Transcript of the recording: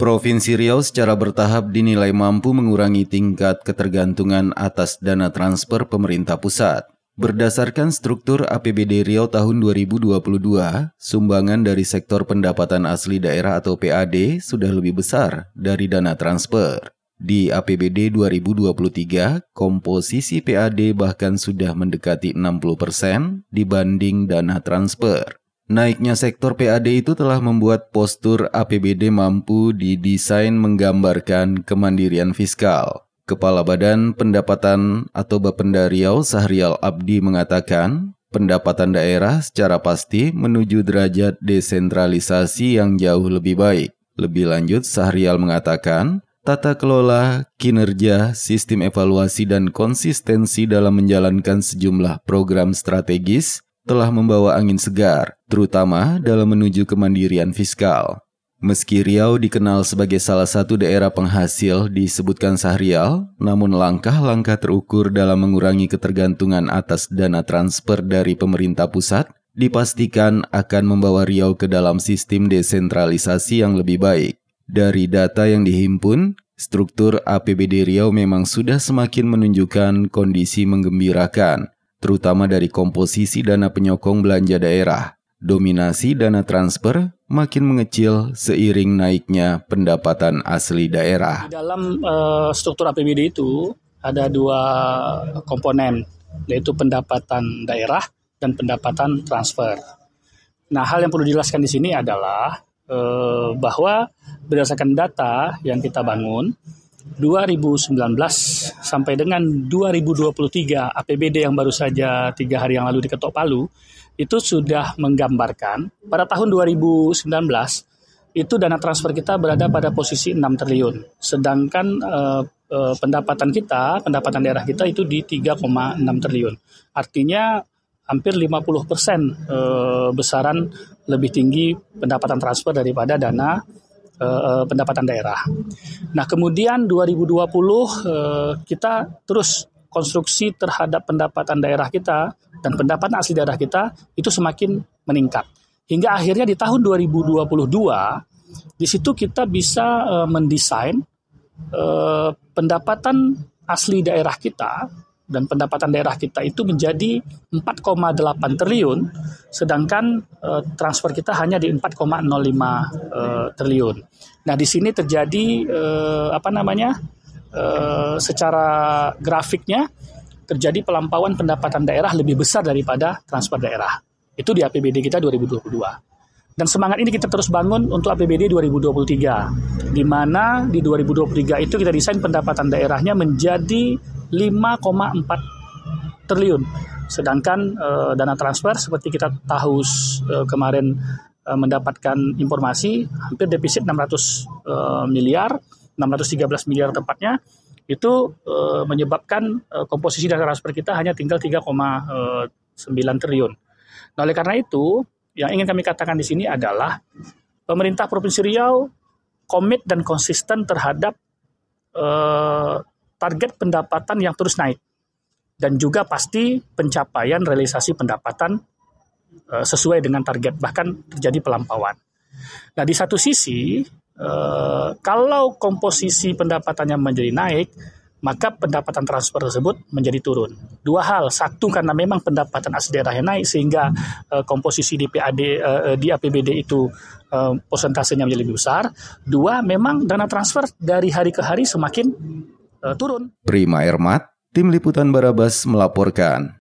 Provinsi Riau secara bertahap dinilai mampu mengurangi tingkat ketergantungan atas dana transfer pemerintah pusat. Berdasarkan struktur APBD Riau tahun 2022, sumbangan dari sektor pendapatan asli daerah atau PAD sudah lebih besar dari dana transfer. Di APBD 2023, komposisi PAD bahkan sudah mendekati 60% dibanding dana transfer. Naiknya sektor PAD itu telah membuat postur APBD mampu didesain menggambarkan kemandirian fiskal. Kepala Badan Pendapatan atau Bapenda Riau Sahrial Abdi mengatakan, pendapatan daerah secara pasti menuju derajat desentralisasi yang jauh lebih baik. Lebih lanjut, Sahrial mengatakan, tata kelola, kinerja, sistem evaluasi, dan konsistensi dalam menjalankan sejumlah program strategis telah membawa angin segar, terutama dalam menuju kemandirian fiskal. Meski Riau dikenal sebagai salah satu daerah penghasil disebutkan Sahrial, namun langkah-langkah terukur dalam mengurangi ketergantungan atas dana transfer dari pemerintah pusat dipastikan akan membawa Riau ke dalam sistem desentralisasi yang lebih baik. Dari data yang dihimpun, struktur APBD Riau memang sudah semakin menunjukkan kondisi menggembirakan, terutama dari komposisi dana penyokong belanja daerah. Dominasi dana transfer makin mengecil seiring naiknya pendapatan asli daerah. Dalam uh, struktur APBD itu ada dua komponen, yaitu pendapatan daerah dan pendapatan transfer. Nah, hal yang perlu dijelaskan di sini adalah uh, bahwa berdasarkan data yang kita bangun, 2019 sampai dengan 2023 APBD yang baru saja tiga hari yang lalu diketok Palu itu sudah menggambarkan pada tahun 2019 itu dana transfer kita berada pada posisi 6 triliun. Sedangkan eh, eh, pendapatan kita pendapatan daerah kita itu di 3,6 triliun. Artinya hampir 50 persen eh, besaran lebih tinggi pendapatan transfer daripada dana uh, pendapatan daerah. Nah, kemudian 2020 uh, kita terus konstruksi terhadap pendapatan daerah kita dan pendapatan asli daerah kita itu semakin meningkat. Hingga akhirnya di tahun 2022 di situ kita bisa uh, mendesain uh, pendapatan asli daerah kita dan pendapatan daerah kita itu menjadi 4,8 triliun, sedangkan uh, transfer kita hanya di 4,05 uh, triliun. Nah, di sini terjadi uh, apa namanya? Secara grafiknya terjadi pelampauan pendapatan daerah lebih besar daripada transfer daerah. Itu di APBD kita 2022. Dan semangat ini kita terus bangun untuk APBD 2023, di mana di 2023 itu kita desain pendapatan daerahnya menjadi 5,4 triliun. Sedangkan uh, dana transfer seperti kita tahu uh, kemarin uh, mendapatkan informasi hampir defisit 600 uh, miliar, 613 miliar tepatnya itu menyebabkan komposisi dana transfer kita hanya tinggal 3,9 triliun. Nah, oleh karena itu, yang ingin kami katakan di sini adalah pemerintah Provinsi Riau komit dan konsisten terhadap target pendapatan yang terus naik dan juga pasti pencapaian realisasi pendapatan uh, sesuai dengan target bahkan terjadi pelampauan. Nah di satu sisi uh, kalau komposisi pendapatannya menjadi naik maka pendapatan transfer tersebut menjadi turun. Dua hal, satu karena memang pendapatan asli daerahnya naik sehingga uh, komposisi di PAD di APBD itu persentasenya menjadi lebih besar. Dua, memang dana transfer dari hari ke hari semakin uh, turun. Prima Ermat, Tim Liputan Barabas melaporkan.